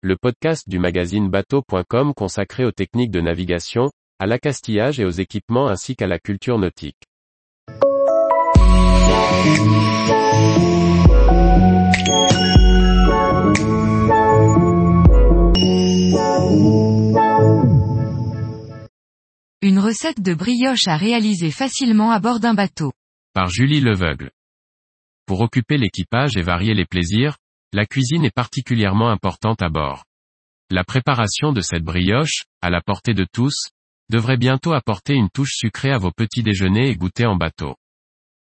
le podcast du magazine bateau.com consacré aux techniques de navigation, à l'accastillage et aux équipements ainsi qu'à la culture nautique. Une recette de brioche à réaliser facilement à bord d'un bateau. Par Julie Leveugle. Pour occuper l'équipage et varier les plaisirs, la cuisine est particulièrement importante à bord. La préparation de cette brioche, à la portée de tous, devrait bientôt apporter une touche sucrée à vos petits déjeuners et goûter en bateau.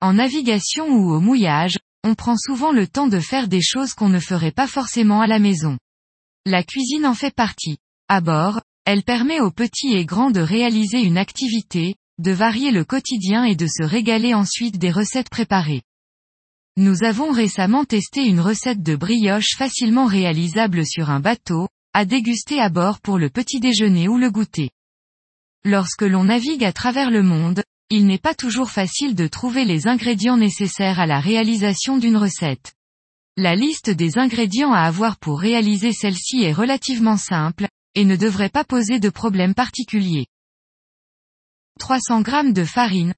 En navigation ou au mouillage, on prend souvent le temps de faire des choses qu'on ne ferait pas forcément à la maison. La cuisine en fait partie. À bord, elle permet aux petits et grands de réaliser une activité, de varier le quotidien et de se régaler ensuite des recettes préparées. Nous avons récemment testé une recette de brioche facilement réalisable sur un bateau, à déguster à bord pour le petit déjeuner ou le goûter. Lorsque l'on navigue à travers le monde, il n'est pas toujours facile de trouver les ingrédients nécessaires à la réalisation d'une recette. La liste des ingrédients à avoir pour réaliser celle-ci est relativement simple, et ne devrait pas poser de problème particulier. 300 g de farine,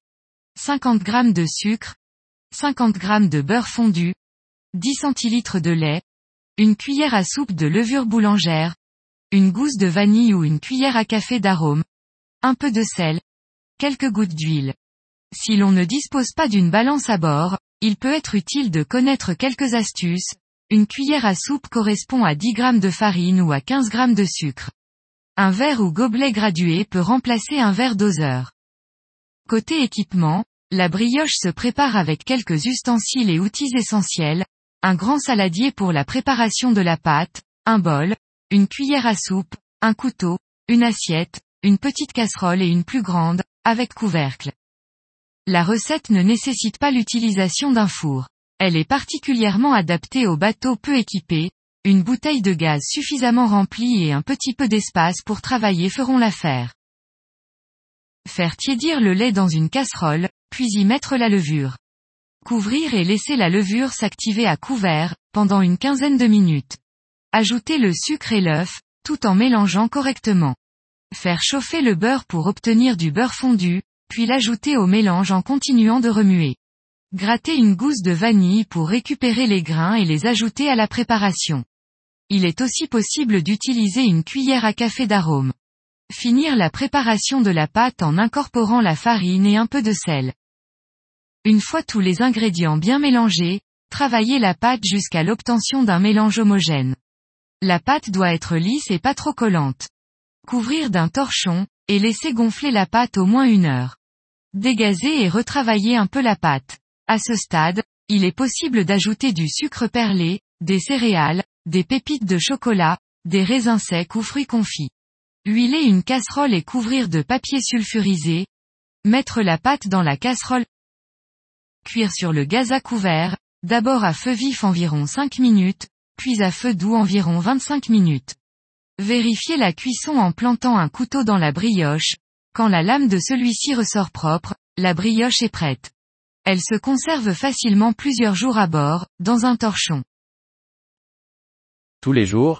50 g de sucre, 50 g de beurre fondu, 10 cl de lait, une cuillère à soupe de levure boulangère, une gousse de vanille ou une cuillère à café d'arôme, un peu de sel, quelques gouttes d'huile. Si l'on ne dispose pas d'une balance à bord, il peut être utile de connaître quelques astuces, une cuillère à soupe correspond à 10 g de farine ou à 15 g de sucre. Un verre ou gobelet gradué peut remplacer un verre doseur. Côté équipement, la brioche se prépare avec quelques ustensiles et outils essentiels, un grand saladier pour la préparation de la pâte, un bol, une cuillère à soupe, un couteau, une assiette, une petite casserole et une plus grande, avec couvercle. La recette ne nécessite pas l'utilisation d'un four. Elle est particulièrement adaptée aux bateaux peu équipés, une bouteille de gaz suffisamment remplie et un petit peu d'espace pour travailler feront l'affaire. Faire tiédir le lait dans une casserole, puis y mettre la levure. Couvrir et laisser la levure s'activer à couvert, pendant une quinzaine de minutes. Ajouter le sucre et l'œuf, tout en mélangeant correctement. Faire chauffer le beurre pour obtenir du beurre fondu, puis l'ajouter au mélange en continuant de remuer. Gratter une gousse de vanille pour récupérer les grains et les ajouter à la préparation. Il est aussi possible d'utiliser une cuillère à café d'arôme. Finir la préparation de la pâte en incorporant la farine et un peu de sel. Une fois tous les ingrédients bien mélangés, travaillez la pâte jusqu'à l'obtention d'un mélange homogène. La pâte doit être lisse et pas trop collante. Couvrir d'un torchon, et laisser gonfler la pâte au moins une heure. Dégazer et retravailler un peu la pâte. À ce stade, il est possible d'ajouter du sucre perlé, des céréales, des pépites de chocolat, des raisins secs ou fruits confits. Huiler une casserole et couvrir de papier sulfurisé. Mettre la pâte dans la casserole. Cuire sur le gaz à couvert, d'abord à feu vif environ 5 minutes, puis à feu doux environ 25 minutes. Vérifiez la cuisson en plantant un couteau dans la brioche. Quand la lame de celui-ci ressort propre, la brioche est prête. Elle se conserve facilement plusieurs jours à bord, dans un torchon. Tous les jours,